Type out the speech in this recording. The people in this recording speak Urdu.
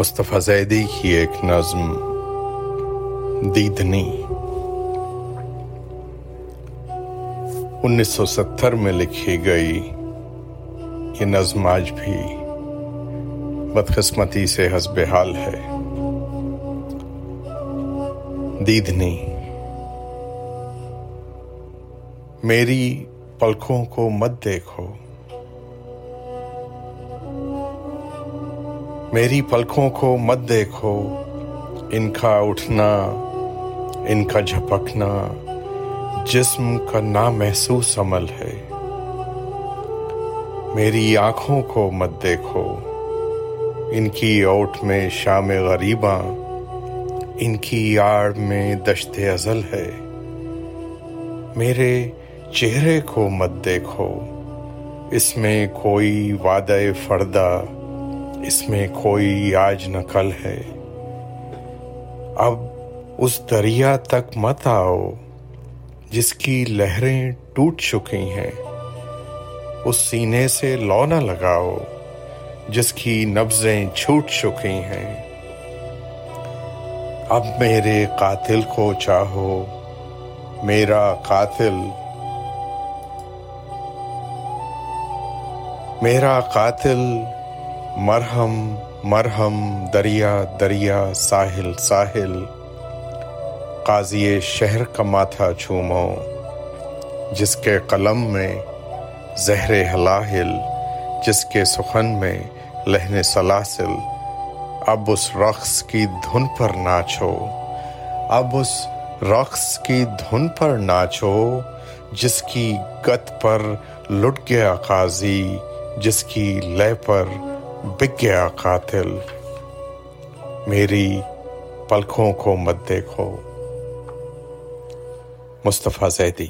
مصطفیٰ زیدی کی ایک نظم دیدنی۔ انیس سو ستر میں لکھی گئی یہ نظم آج بھی بدقسمتی سے حسب حال ہے۔ دیدنی۔ میری پلکوں کو مت دیکھو۔ میری پلکوں کو مت دیکھو، ان کا اٹھنا، ان کا جھپکنا، جسم کا نامحسوس عمل ہے۔ میری آنکھوں کو مت دیکھو، ان کی اوٹ میں شام غریباں، ان کی آڑ میں دشت ازل ہے۔ میرے چہرے کو مت دیکھو، اس میں کوئی وعدہ فردہ اس میں کوئی آج نقل ہے۔ اب اس دریا تک مت آؤ جس کی لہریں ٹوٹ چکی ہیں۔ اس سینے سے لو نہ لگاؤ جس کی نبزیں چھوٹ چکی ہیں۔ اب میرے قاتل کو چاہو، میرا قاتل۔ میرا قاتل مرہم مرہم، دریا دریا، ساحل ساحل۔ قاضی شہر کا ماتھا چومو جس کے قلم میں زہر حلاحل، جس کے سخن میں لہن سلاسل۔ اب اس رقص کی دھن پر ناچو اب اس رقص کی دھن پر ناچو جس کی گت پر لٹ گیا قاضی، جس کی لے پر بک گیا قاتل میری پلکھوں کو مت دیکھو۔ مصطفیٰ زیدی۔